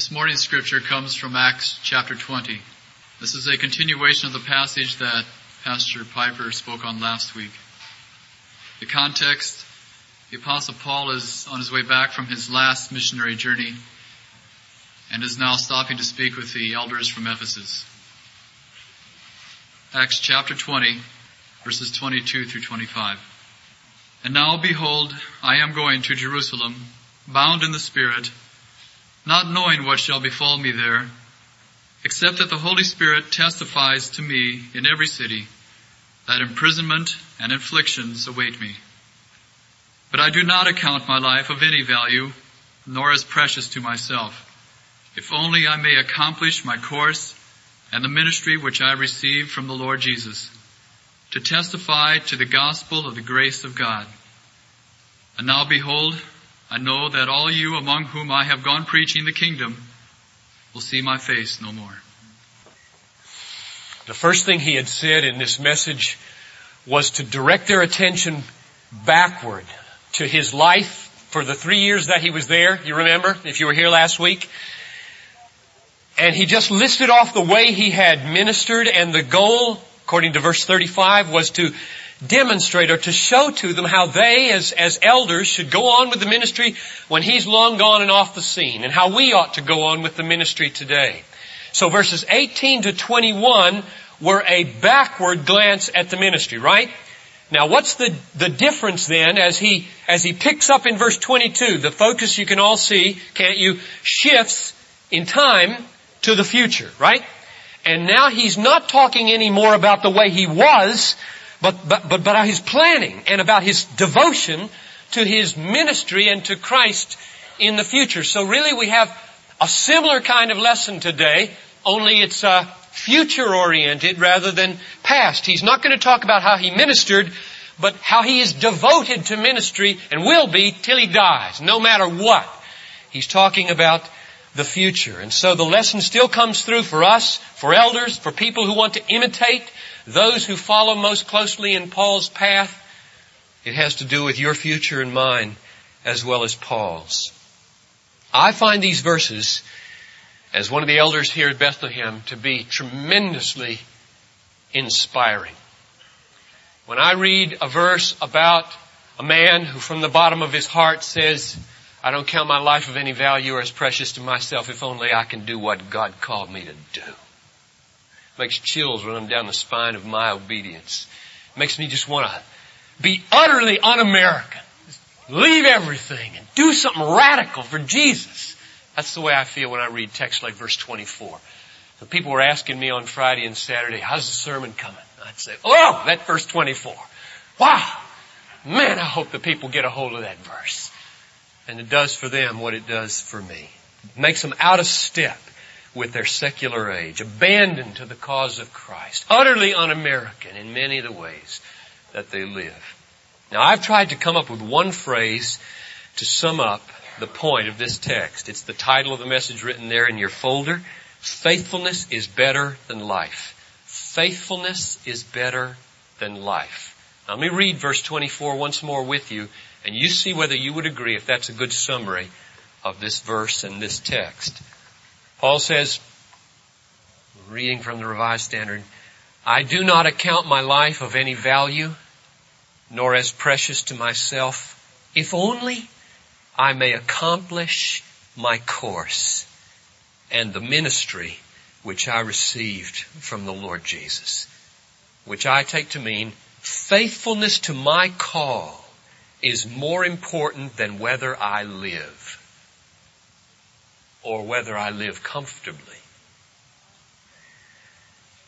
This morning's scripture comes from Acts chapter 20. This is a continuation of the passage that Pastor Piper spoke on last week. The context, the apostle Paul is on his way back from his last missionary journey and is now stopping to speak with the elders from Ephesus. Acts chapter 20 verses 22 through 25. And now behold, I am going to Jerusalem, bound in the Spirit, not knowing what shall befall me there, except that the Holy Spirit testifies to me in every city that imprisonment and afflictions await me. But I do not account my life of any value, nor as precious to myself, if only I may accomplish my course and the ministry which I received from the Lord Jesus, to testify to the gospel of the grace of God. And now behold, I know that all you among whom I have gone preaching the kingdom will see my face no more. The first thing he had said in this message was to direct their attention backward to his life for the three years that he was there. You remember, if you were here last week. And he just listed off the way he had ministered and the goal, according to verse 35, was to demonstrate or to show to them how they as, as elders should go on with the ministry when he's long gone and off the scene and how we ought to go on with the ministry today. So verses 18 to 21 were a backward glance at the ministry, right? Now what's the, the difference then as he, as he picks up in verse 22, the focus you can all see, can't you, shifts in time to the future, right? And now he's not talking anymore about the way he was, but, but, but about his planning and about his devotion to his ministry and to Christ in the future. So really we have a similar kind of lesson today, only it's uh, future oriented rather than past. He's not going to talk about how he ministered, but how he is devoted to ministry and will be till he dies, no matter what. He's talking about the future. And so the lesson still comes through for us, for elders, for people who want to imitate those who follow most closely in Paul's path, it has to do with your future and mine as well as Paul's. I find these verses, as one of the elders here at Bethlehem, to be tremendously inspiring. When I read a verse about a man who from the bottom of his heart says, I don't count my life of any value or as precious to myself if only I can do what God called me to do makes chills run down the spine of my obedience. makes me just want to be utterly un-American. Leave everything and do something radical for Jesus. That's the way I feel when I read text like verse 24. The people were asking me on Friday and Saturday, how's the sermon coming? I'd say, oh, that verse 24. Wow. Man, I hope the people get a hold of that verse. And it does for them what it does for me. It makes them out of step with their secular age, abandoned to the cause of Christ, utterly un-American in many of the ways that they live. Now I've tried to come up with one phrase to sum up the point of this text. It's the title of the message written there in your folder. Faithfulness is better than life. Faithfulness is better than life. Now, let me read verse 24 once more with you, and you see whether you would agree if that's a good summary of this verse and this text. Paul says, reading from the Revised Standard, I do not account my life of any value, nor as precious to myself, if only I may accomplish my course and the ministry which I received from the Lord Jesus, which I take to mean faithfulness to my call is more important than whether I live or whether I live comfortably.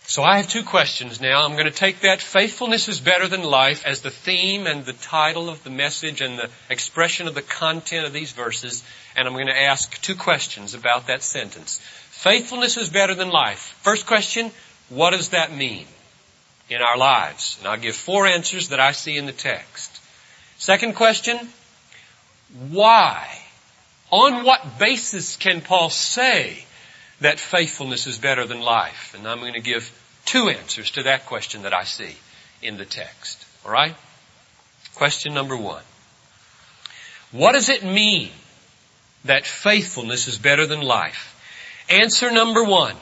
So I have two questions now. I'm going to take that faithfulness is better than life as the theme and the title of the message and the expression of the content of these verses. And I'm going to ask two questions about that sentence. Faithfulness is better than life. First question, what does that mean in our lives? And I'll give four answers that I see in the text. Second question, why on what basis can Paul say that faithfulness is better than life? And I'm going to give two answers to that question that I see in the text. Alright? Question number one. What does it mean that faithfulness is better than life? Answer number one.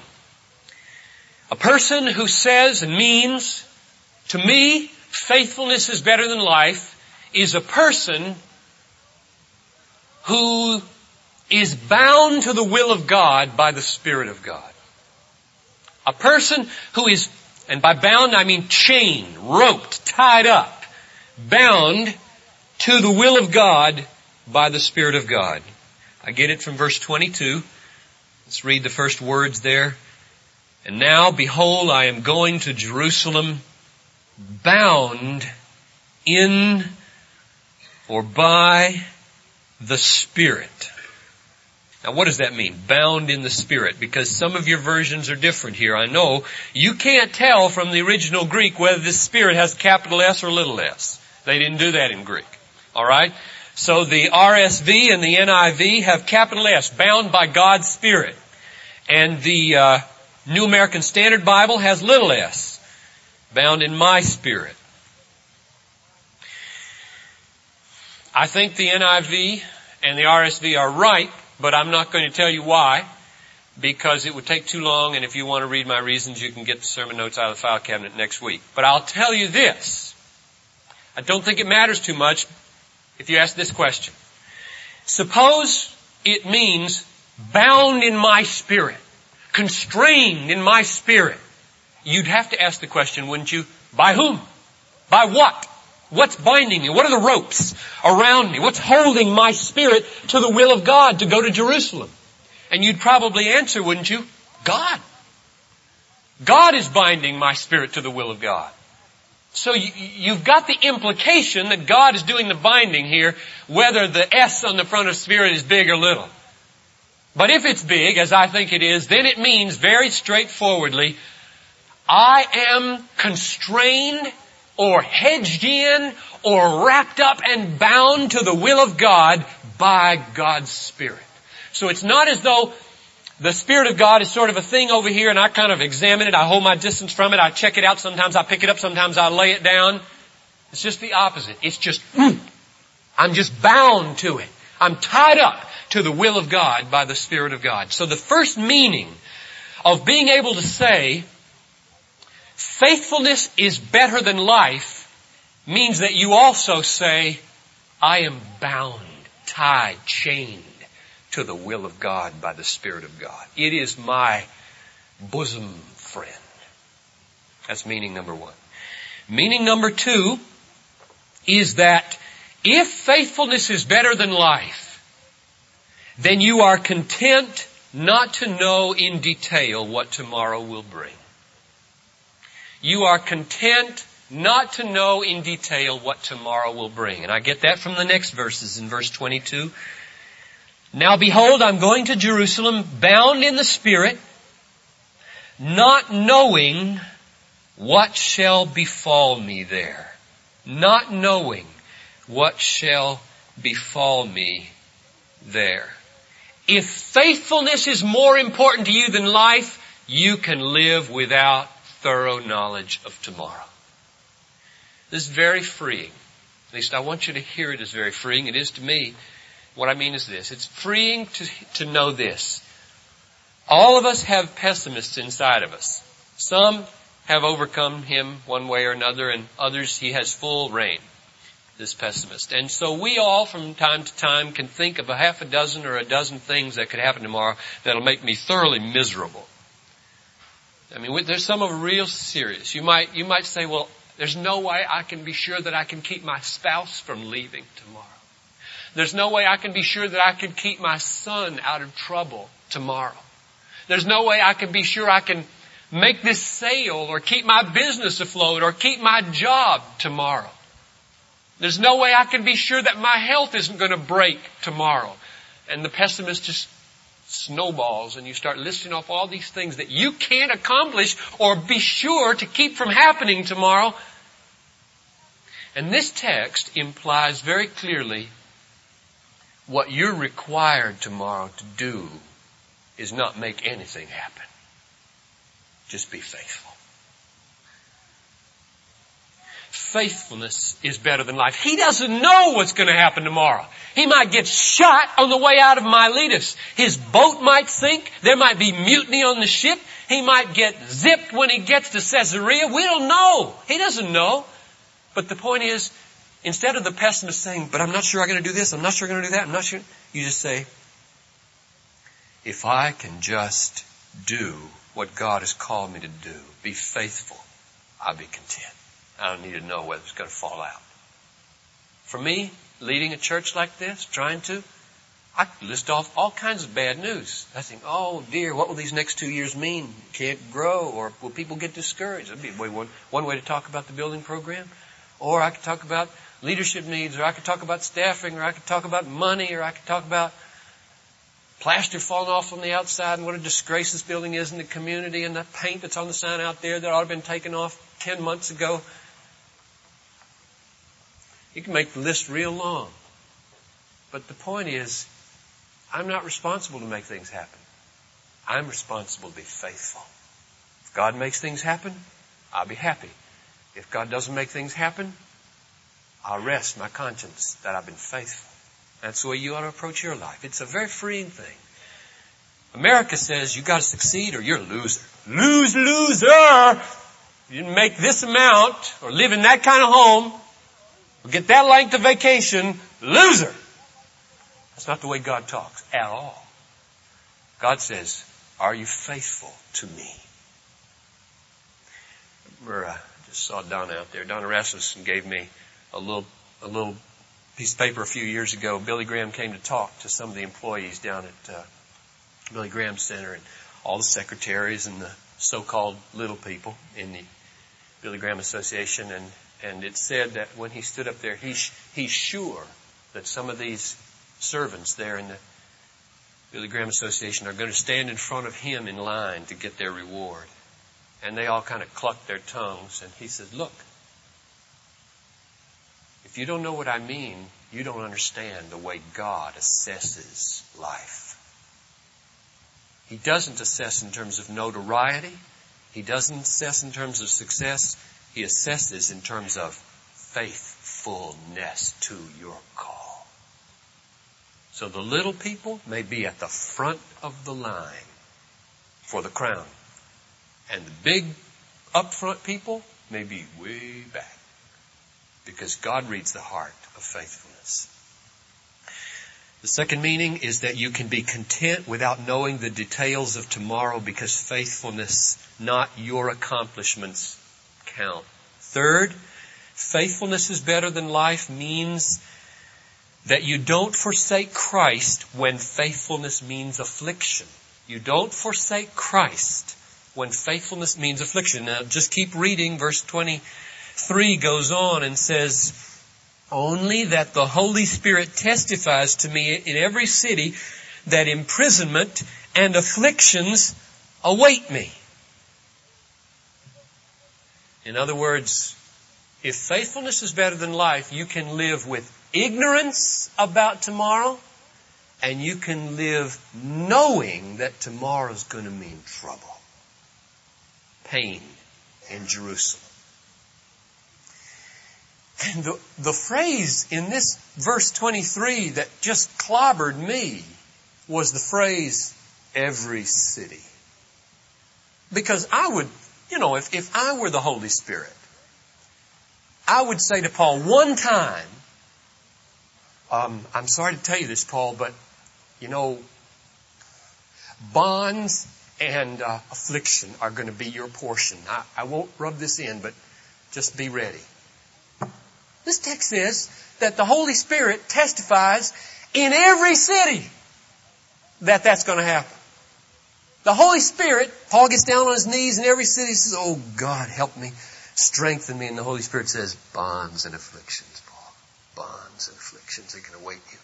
A person who says and means, to me, faithfulness is better than life, is a person who is bound to the will of God by the Spirit of God. A person who is, and by bound I mean chained, roped, tied up, bound to the will of God by the Spirit of God. I get it from verse 22. Let's read the first words there. And now, behold, I am going to Jerusalem bound in or by the Spirit. Now what does that mean? Bound in the Spirit. Because some of your versions are different here. I know you can't tell from the original Greek whether this Spirit has capital S or little s. They didn't do that in Greek. Alright? So the RSV and the NIV have capital S, bound by God's Spirit. And the uh, New American Standard Bible has little s, bound in my spirit. I think the NIV and the RSV are right, but I'm not going to tell you why, because it would take too long, and if you want to read my reasons, you can get the sermon notes out of the file cabinet next week. But I'll tell you this. I don't think it matters too much if you ask this question. Suppose it means bound in my spirit constrained in my spirit, you'd have to ask the question, wouldn't you? By whom? By what? What's binding me? What are the ropes around me? What's holding my spirit to the will of God to go to Jerusalem? And you'd probably answer, wouldn't you? God. God is binding my spirit to the will of God. So you, have got the implication that God is doing the binding here, whether the S on the front of spirit is big or little. But if it's big, as I think it is, then it means very straightforwardly, I am constrained or hedged in or wrapped up and bound to the will of God by God's Spirit. So it's not as though the Spirit of God is sort of a thing over here and I kind of examine it, I hold my distance from it, I check it out, sometimes I pick it up, sometimes I lay it down. It's just the opposite. It's just, mm, I'm just bound to it. I'm tied up to the will of God by the Spirit of God. So the first meaning of being able to say, faithfulness is better than life, means that you also say, I am bound, tied, chained to the will of God by the Spirit of God. It is my bosom friend. That's meaning number one. Meaning number two is that if faithfulness is better than life, then you are content not to know in detail what tomorrow will bring. You are content not to know in detail what tomorrow will bring. And I get that from the next verses in verse 22. Now behold, I'm going to Jerusalem bound in the Spirit, not knowing what shall befall me there. Not knowing what shall befall me there. If faithfulness is more important to you than life, you can live without thorough knowledge of tomorrow. This is very freeing. At least I want you to hear it as very freeing. It is to me. What I mean is this. It's freeing to, to know this. All of us have pessimists inside of us. Some have overcome him one way or another and others he has full reign this pessimist. And so we all from time to time can think of a half a dozen or a dozen things that could happen tomorrow that'll make me thoroughly miserable. I mean, there's some of real serious. You might, you might say, well, there's no way I can be sure that I can keep my spouse from leaving tomorrow. There's no way I can be sure that I can keep my son out of trouble tomorrow. There's no way I can be sure I can make this sale or keep my business afloat or keep my job tomorrow. There's no way I can be sure that my health isn't going to break tomorrow. And the pessimist just snowballs and you start listing off all these things that you can't accomplish or be sure to keep from happening tomorrow. And this text implies very clearly what you're required tomorrow to do is not make anything happen. Just be faithful. Faithfulness is better than life. He doesn't know what's going to happen tomorrow. He might get shot on the way out of Miletus. His boat might sink. There might be mutiny on the ship. He might get zipped when he gets to Caesarea. We don't know. He doesn't know. But the point is, instead of the pessimist saying, but I'm not sure I'm going to do this, I'm not sure I'm going to do that, I'm not sure, you just say, if I can just do what God has called me to do, be faithful, I'll be content. I don't need to know whether it's going to fall out. For me, leading a church like this, trying to, I list off all kinds of bad news. I think, oh dear, what will these next two years mean? Can't grow, or will people get discouraged? That'd be one, one way to talk about the building program. Or I could talk about leadership needs, or I could talk about staffing, or I could talk about money, or I could talk about plaster falling off on the outside and what a disgrace this building is in the community and the paint that's on the sign out there that ought to have been taken off 10 months ago. You can make the list real long. But the point is, I'm not responsible to make things happen. I'm responsible to be faithful. If God makes things happen, I'll be happy. If God doesn't make things happen, I'll rest my conscience that I've been faithful. That's the way you ought to approach your life. It's a very freeing thing. America says you gotta succeed or you're a loser. Lose, loser! You didn't make this amount or live in that kind of home or get that length of vacation, loser! That's not the way God talks at all. God says, are you faithful to me? Remember, I just saw Donna out there. Donna Rasmussen gave me a little, a little piece of paper a few years ago. Billy Graham came to talk to some of the employees down at uh, Billy Graham Center and all the secretaries and the so-called little people in the Billy Graham Association. And, and it said that when he stood up there, he's, he's sure that some of these servants there in the Billy Graham Association are going to stand in front of him in line to get their reward. And they all kind of clucked their tongues. And he said, look, if you don't know what I mean, you don't understand the way God assesses life. He doesn't assess in terms of notoriety. He doesn't assess in terms of success. He assesses in terms of faithfulness to your call. So the little people may be at the front of the line for the crown. And the big upfront people may be way back. Because God reads the heart of faithfulness. The second meaning is that you can be content without knowing the details of tomorrow because faithfulness, not your accomplishments, count. Third, faithfulness is better than life means that you don't forsake Christ when faithfulness means affliction. You don't forsake Christ when faithfulness means affliction. Now just keep reading. Verse 23 goes on and says, only that the Holy Spirit testifies to me in every city that imprisonment and afflictions await me. In other words, if faithfulness is better than life, you can live with ignorance about tomorrow and you can live knowing that tomorrow is going to mean trouble, pain in Jerusalem. And the, the phrase in this verse 23 that just clobbered me was the phrase, every city. Because I would, you know, if, if I were the Holy Spirit, I would say to Paul one time, um, I'm sorry to tell you this, Paul, but, you know, bonds and uh, affliction are going to be your portion. I, I won't rub this in, but just be ready. This text says that the Holy Spirit testifies in every city that that's going to happen. The Holy Spirit, Paul gets down on his knees in every city says, Oh God, help me, strengthen me. And the Holy Spirit says, bonds and afflictions, Paul. Bonds and afflictions are going to await you.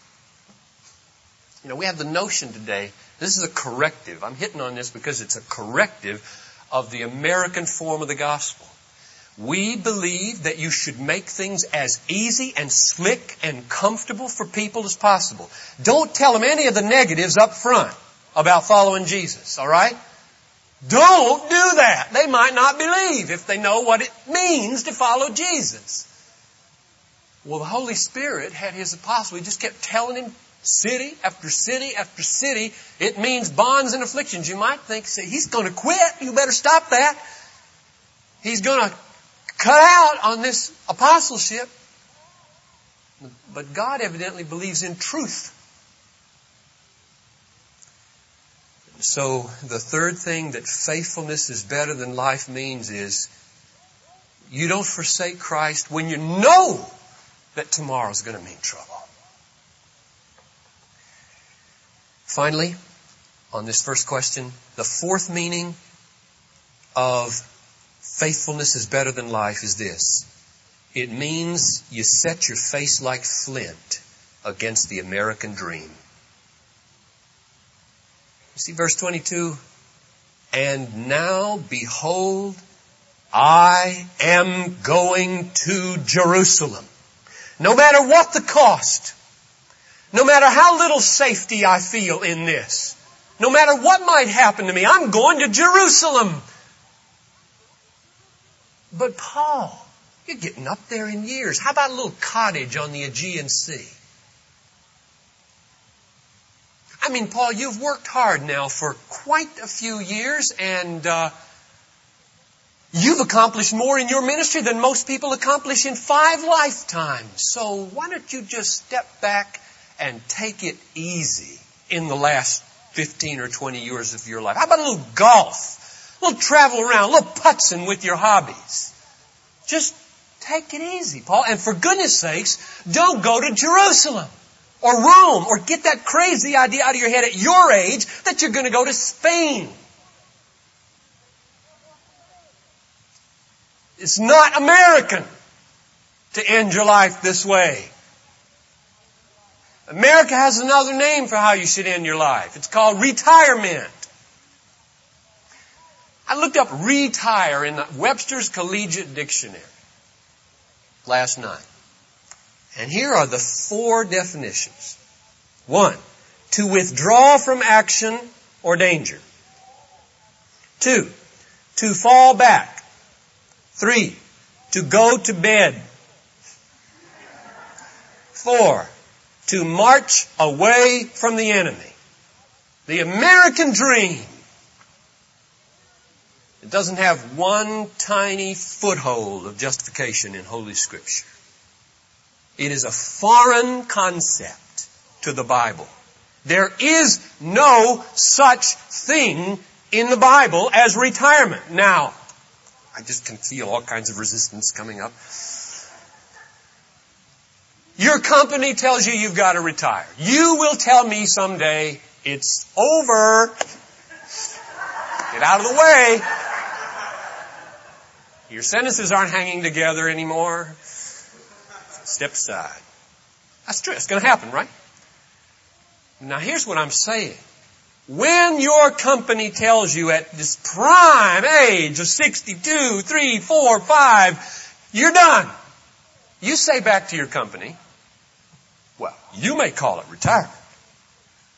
You know, we have the notion today, this is a corrective. I'm hitting on this because it's a corrective of the American form of the gospel. We believe that you should make things as easy and slick and comfortable for people as possible. Don't tell them any of the negatives up front about following Jesus, alright? Don't do that. They might not believe if they know what it means to follow Jesus. Well, the Holy Spirit had his apostle. He just kept telling him city after city after city. It means bonds and afflictions. You might think, say, he's going to quit. You better stop that. He's going to cut out on this apostleship. But God evidently believes in truth. So the third thing that faithfulness is better than life means is you don't forsake Christ when you know that tomorrow's going to mean trouble. Finally, on this first question, the fourth meaning of faithfulness is better than life is this. It means you set your face like flint against the American dream. See verse 22? And now behold, I am going to Jerusalem. No matter what the cost, no matter how little safety I feel in this, no matter what might happen to me, I'm going to Jerusalem. But Paul, you're getting up there in years. How about a little cottage on the Aegean Sea? I mean, Paul, you've worked hard now for quite a few years and uh, you've accomplished more in your ministry than most people accomplish in five lifetimes. So why don't you just step back and take it easy in the last 15 or 20 years of your life? How about a little golf? A little travel around, a little putzing with your hobbies. Just take it easy, Paul. And for goodness sakes, don't go to Jerusalem or Rome or get that crazy idea out of your head at your age that you're going to go to Spain. It's not American to end your life this way. America has another name for how you should end your life. It's called retirement. I looked up retire in the Webster's Collegiate Dictionary last night. And here are the four definitions. One, to withdraw from action or danger. Two, to fall back. Three, to go to bed. Four, to march away from the enemy. The American dream. It doesn't have one tiny foothold of justification in Holy Scripture. It is a foreign concept to the Bible. There is no such thing in the Bible as retirement. Now, I just can feel all kinds of resistance coming up. Your company tells you you've got to retire. You will tell me someday it's over. Get out of the way. Your sentences aren't hanging together anymore. Step aside. That's true. It's going to happen, right? Now here's what I'm saying. When your company tells you at this prime age of 62, 3, 4, 5, you're done. You say back to your company, well, you may call it retirement,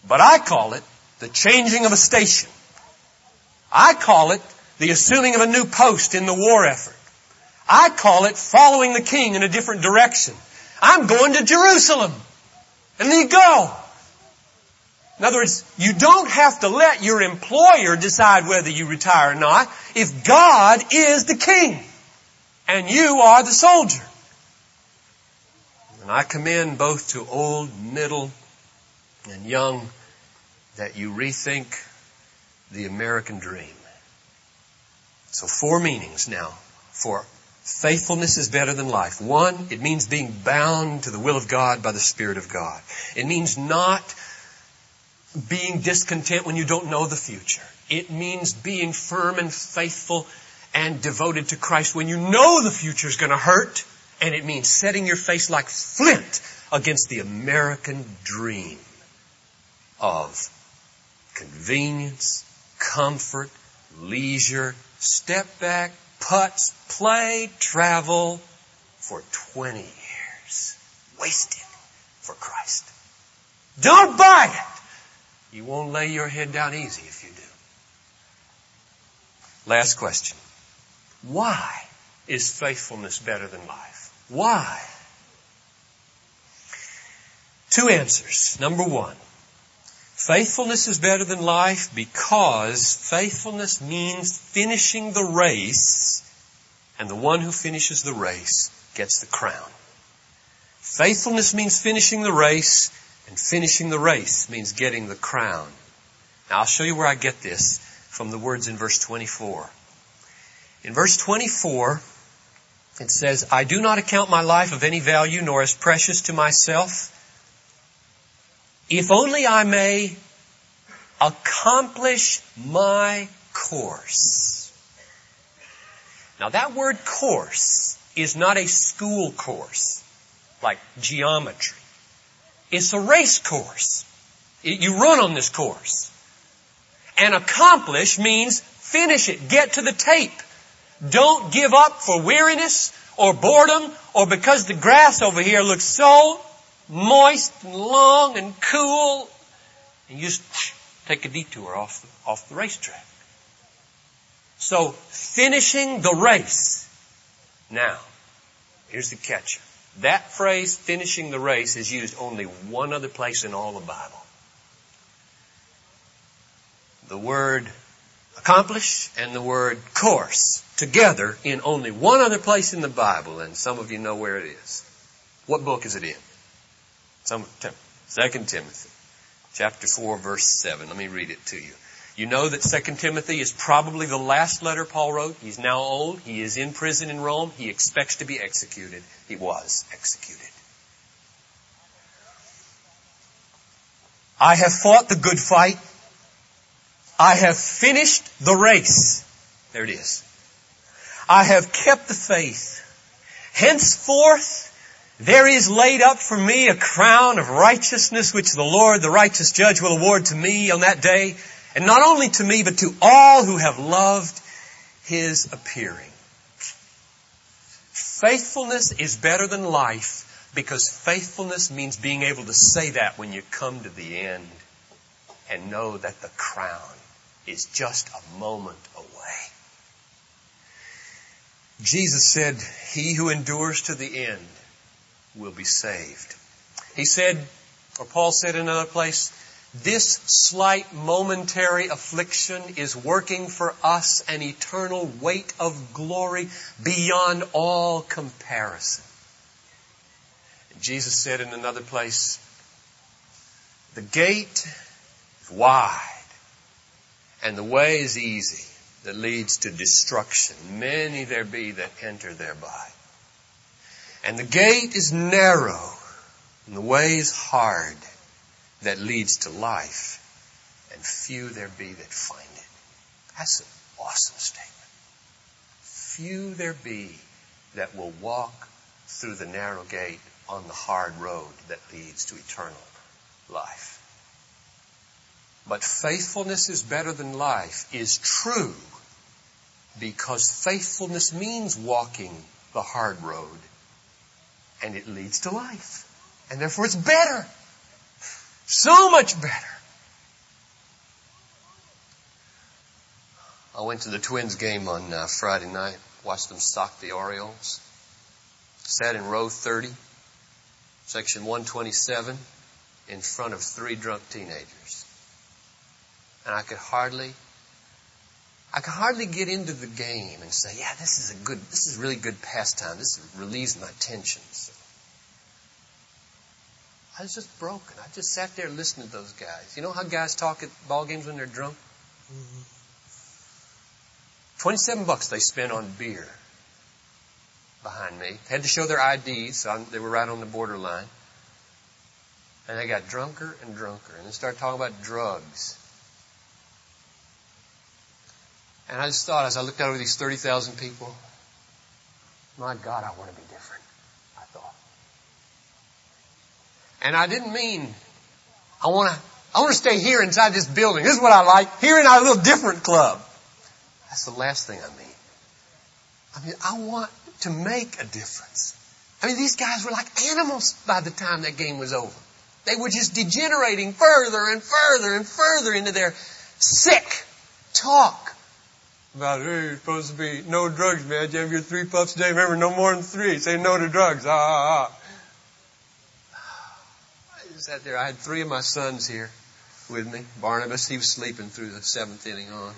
but I call it the changing of a station. I call it the assuming of a new post in the war effort. I call it following the king in a different direction. I'm going to Jerusalem. And then you go. In other words, you don't have to let your employer decide whether you retire or not if God is the king and you are the soldier. And I commend both to old, middle, and young that you rethink the American dream. So four meanings now for Faithfulness is better than life. One, it means being bound to the will of God by the Spirit of God. It means not being discontent when you don't know the future. It means being firm and faithful and devoted to Christ when you know the future is going to hurt. And it means setting your face like flint against the American dream of convenience, comfort, leisure, step back, putts, play, travel for 20 years. Wasted for Christ. Don't buy it. You won't lay your head down easy if you do. Last question. Why is faithfulness better than life? Why? Two answers. Number one, faithfulness is better than life because faithfulness means finishing the race, and the one who finishes the race gets the crown. Faithfulness means finishing the race, and finishing the race means getting the crown. Now I'll show you where I get this from the words in verse 24. In verse 24, it says, I do not account my life of any value nor as precious to myself, if only I may accomplish my course. Now that word course is not a school course like geometry. It's a race course. You run on this course. And accomplish means finish it. Get to the tape. Don't give up for weariness or boredom or because the grass over here looks so moist and long and cool. And you just take a detour off the, off the racetrack. So finishing the race. Now, here's the catch. That phrase, finishing the race, is used only one other place in all the Bible. The word accomplish and the word course together in only one other place in the Bible, and some of you know where it is. What book is it in? Some, Second Timothy, chapter 4, verse 7. Let me read it to you. You know that 2 Timothy is probably the last letter Paul wrote. He's now old. He is in prison in Rome. He expects to be executed. He was executed. I have fought the good fight. I have finished the race. There it is. I have kept the faith. Henceforth, there is laid up for me a crown of righteousness which the Lord, the righteous judge, will award to me on that day and not only to me, but to all who have loved his appearing. Faithfulness is better than life because faithfulness means being able to say that when you come to the end and know that the crown is just a moment away. Jesus said, he who endures to the end will be saved. He said, or Paul said in another place, this slight momentary affliction is working for us an eternal weight of glory beyond all comparison. Jesus said in another place, the gate is wide and the way is easy that leads to destruction. Many there be that enter thereby. And the gate is narrow and the way is hard that leads to life, and few there be that find it. That's an awesome statement. Few there be that will walk through the narrow gate on the hard road that leads to eternal life. But faithfulness is better than life is true because faithfulness means walking the hard road and it leads to life. And therefore it's better. So much better. I went to the Twins game on uh, Friday night, watched them sock the Orioles. Sat in row 30, section 127, in front of three drunk teenagers. And I could hardly, I could hardly get into the game and say, yeah, this is a good, this is really good pastime. This relieves my tensions. I was just broken. I just sat there listening to those guys. You know how guys talk at ball games when they're drunk? Mm-hmm. 27 bucks they spent on beer behind me. Had to show their IDs, so they were right on the borderline. And they got drunker and drunker. And they started talking about drugs. And I just thought, as I looked out over these 30,000 people, my God, I want to be different. I thought. And I didn't mean, I want to, I want to stay here inside this building. This is what I like. Here in our little different club. That's the last thing I mean. I mean, I want to make a difference. I mean, these guys were like animals by the time that game was over. They were just degenerating further and further and further into their sick talk about, hey, you're supposed to be no drugs, man. You have your three puffs a day. Remember, no more than three. Say no to drugs. Ah, ah, ah. sat there. I had three of my sons here with me. Barnabas, he was sleeping through the seventh inning on.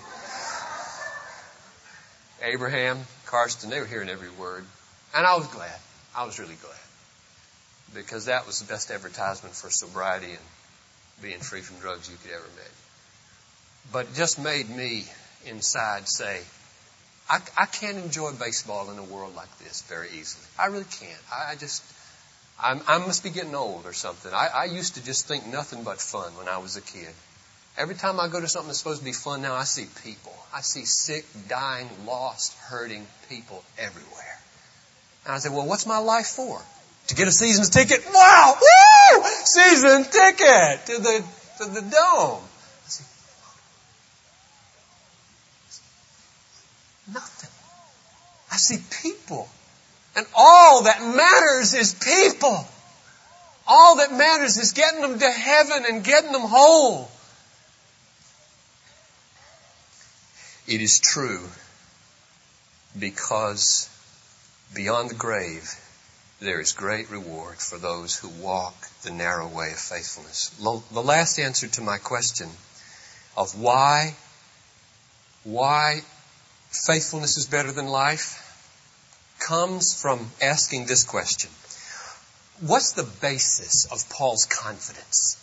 Abraham, Karsten, they were hearing every word. And I was glad. I was really glad. Because that was the best advertisement for sobriety and being free from drugs you could ever make. But it just made me inside say, I, I can't enjoy baseball in a world like this very easily. I really can't. I, I just, I'm, I must be getting old or something. I, I used to just think nothing but fun when I was a kid. Every time I go to something that's supposed to be fun now, I see people. I see sick, dying, lost, hurting people everywhere. And I say, well, what's my life for? To get a season's ticket? Wow! Woo! Season ticket to the, to the dome. I say, nothing. I see people. And all that matters is people. All that matters is getting them to heaven and getting them whole. It is true because beyond the grave, there is great reward for those who walk the narrow way of faithfulness. The last answer to my question of why, why faithfulness is better than life comes from asking this question. What's the basis of Paul's confidence?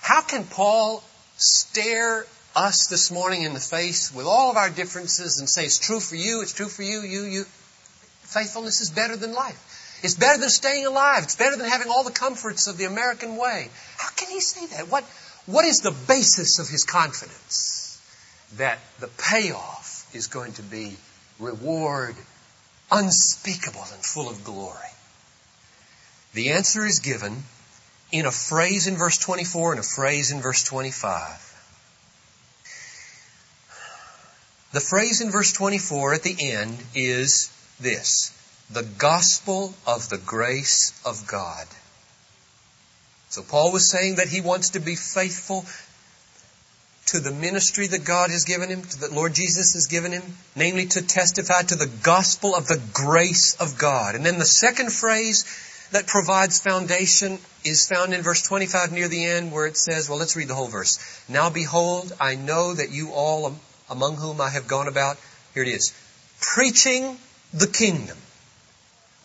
How can Paul stare us this morning in the face with all of our differences and say it's true for you, it's true for you, you, you. Faithfulness is better than life. It's better than staying alive. It's better than having all the comforts of the American way. How can he say that? What, what is the basis of his confidence? That the payoff is going to be reward unspeakable and full of glory. The answer is given in a phrase in verse 24 and a phrase in verse 25. The phrase in verse 24 at the end is this the gospel of the grace of God. So Paul was saying that he wants to be faithful to the ministry that God has given him, that Lord Jesus has given him, namely to testify to the gospel of the grace of God. And then the second phrase that provides foundation is found in verse 25 near the end where it says, well, let's read the whole verse. Now behold, I know that you all among whom I have gone about, here it is, preaching the kingdom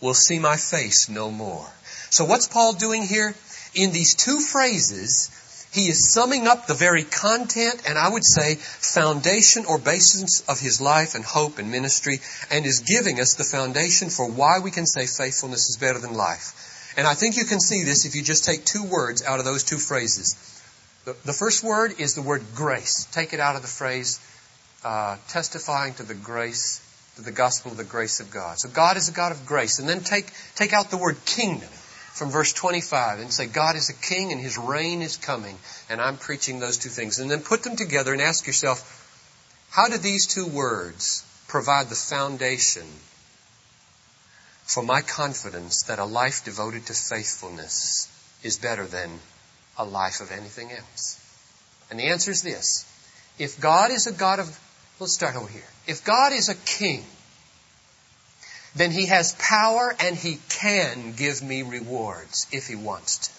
will see my face no more. So what's Paul doing here? In these two phrases, he is summing up the very content and I would say foundation or basis of his life and hope and ministry and is giving us the foundation for why we can say faithfulness is better than life. And I think you can see this if you just take two words out of those two phrases. The, the first word is the word grace. Take it out of the phrase uh, testifying to the grace, to the gospel of the grace of God. So God is a God of grace. And then take, take out the word kingdom from verse 25 and say, God is a king and his reign is coming. And I'm preaching those two things. And then put them together and ask yourself, how do these two words provide the foundation for my confidence that a life devoted to faithfulness is better than a life of anything else? And the answer is this. If God is a God of Let's start over here. If God is a king, then he has power and he can give me rewards if he wants to.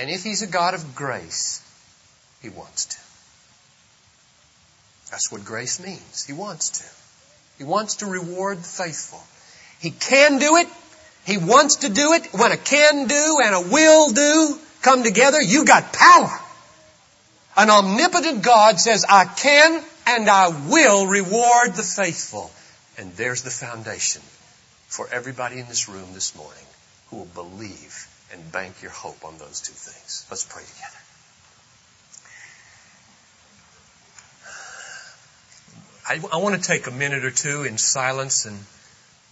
And if he's a God of grace, he wants to. That's what grace means. He wants to. He wants to reward the faithful. He can do it. He wants to do it. When a can do and a will do come together, you got power. An omnipotent God says, I can and I will reward the faithful. And there's the foundation for everybody in this room this morning who will believe and bank your hope on those two things. Let's pray together. I, I, want to take a minute or two in silence and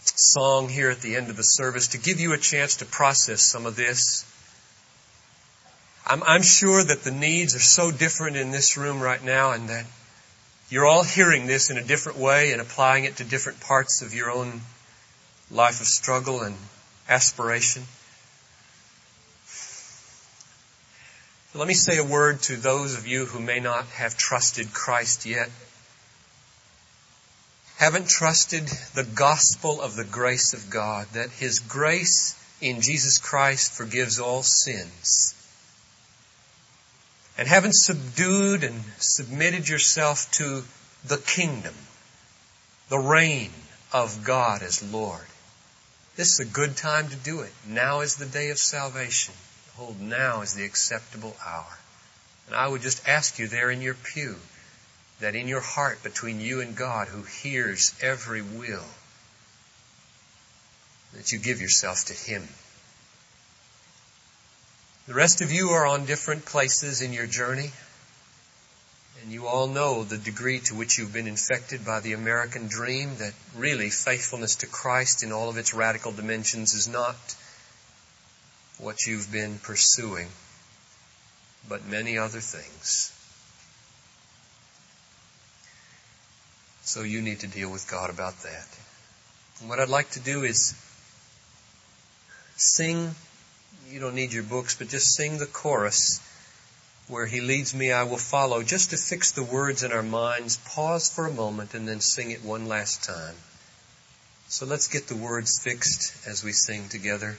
song here at the end of the service to give you a chance to process some of this. I'm, I'm sure that the needs are so different in this room right now and that you're all hearing this in a different way and applying it to different parts of your own life of struggle and aspiration. Let me say a word to those of you who may not have trusted Christ yet. Haven't trusted the gospel of the grace of God, that His grace in Jesus Christ forgives all sins. And having subdued and submitted yourself to the kingdom, the reign of God as Lord, this is a good time to do it. Now is the day of salvation. Hold now is the acceptable hour. And I would just ask you there in your pew that in your heart between you and God who hears every will, that you give yourself to Him. The rest of you are on different places in your journey, and you all know the degree to which you've been infected by the American dream that really faithfulness to Christ in all of its radical dimensions is not what you've been pursuing, but many other things. So you need to deal with God about that. And what I'd like to do is sing, you don't need your books, but just sing the chorus where He leads me, I will follow, just to fix the words in our minds, pause for a moment, and then sing it one last time. So let's get the words fixed as we sing together.